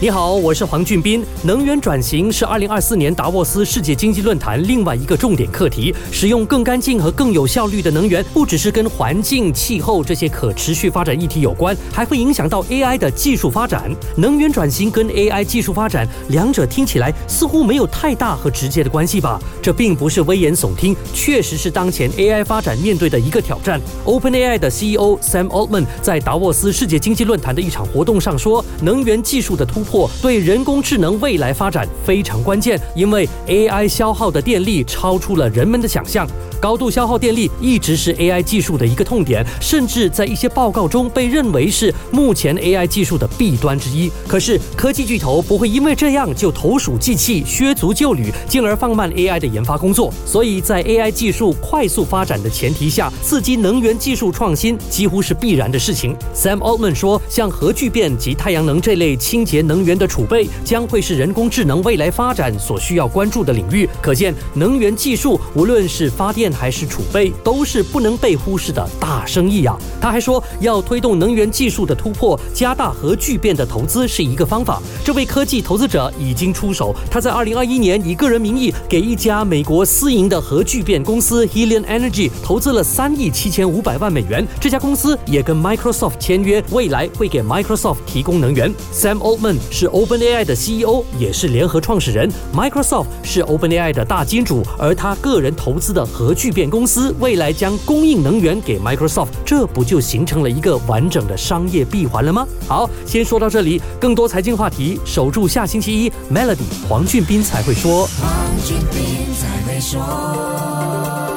你好，我是黄俊斌。能源转型是二零二四年达沃斯世界经济论坛另外一个重点课题。使用更干净和更有效率的能源，不只是跟环境、气候这些可持续发展议题有关，还会影响到 AI 的技术发展。能源转型跟 AI 技术发展，两者听起来似乎没有太大和直接的关系吧？这并不是危言耸听，确实是当前 AI 发展面对的一个挑战。OpenAI 的 CEO Sam Altman 在达沃斯世界经济论坛的一场活动上说，能源技术的突破对人工智能未来发展非常关键，因为 AI 消耗的电力超出了人们的想象。高度消耗电力一直是 AI 技术的一个痛点，甚至在一些报告中被认为是目前 AI 技术的弊端之一。可是科技巨头不会因为这样就投鼠忌器、削足就履，进而放慢 AI 的研发工作。所以在 AI 技术快速发展的前提下，刺激能源技术创新几乎是必然的事情。Sam Altman 说，像核聚变及太阳能这类清洁能能源的储备，将会是人工智能未来发展所需要关注的领域。可见，能源技术无论是发电还是储备，都是不能被忽视的大生意呀。他还说，要推动能源技术的突破，加大核聚变的投资是一个方法。这位科技投资者已经出手，他在2021年以个人名义给一家美国私营的核聚变公司 Helion Energy 投资了三亿七千五百万美元。这家公司也跟 Microsoft 签约，未来会给 Microsoft 提供能源。Sam Altman 是 OpenAI 的 CEO，也是联合创始人。Microsoft 是 OpenAI 的大金主，而他个人投资的核聚变公司未来将供应能源给 Microsoft，这不就形成了一个完整的商业闭环了吗？好，先说到这里，更多财经话题，守住下星期一 Melody 黄俊斌才会说。黄俊斌才会说。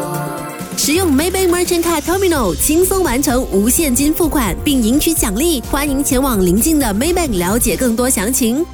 使用 Maybank Merchant Card Terminal 轻松完成无现金付款，并赢取奖励。欢迎前往邻近的 Maybank 了解更多详情。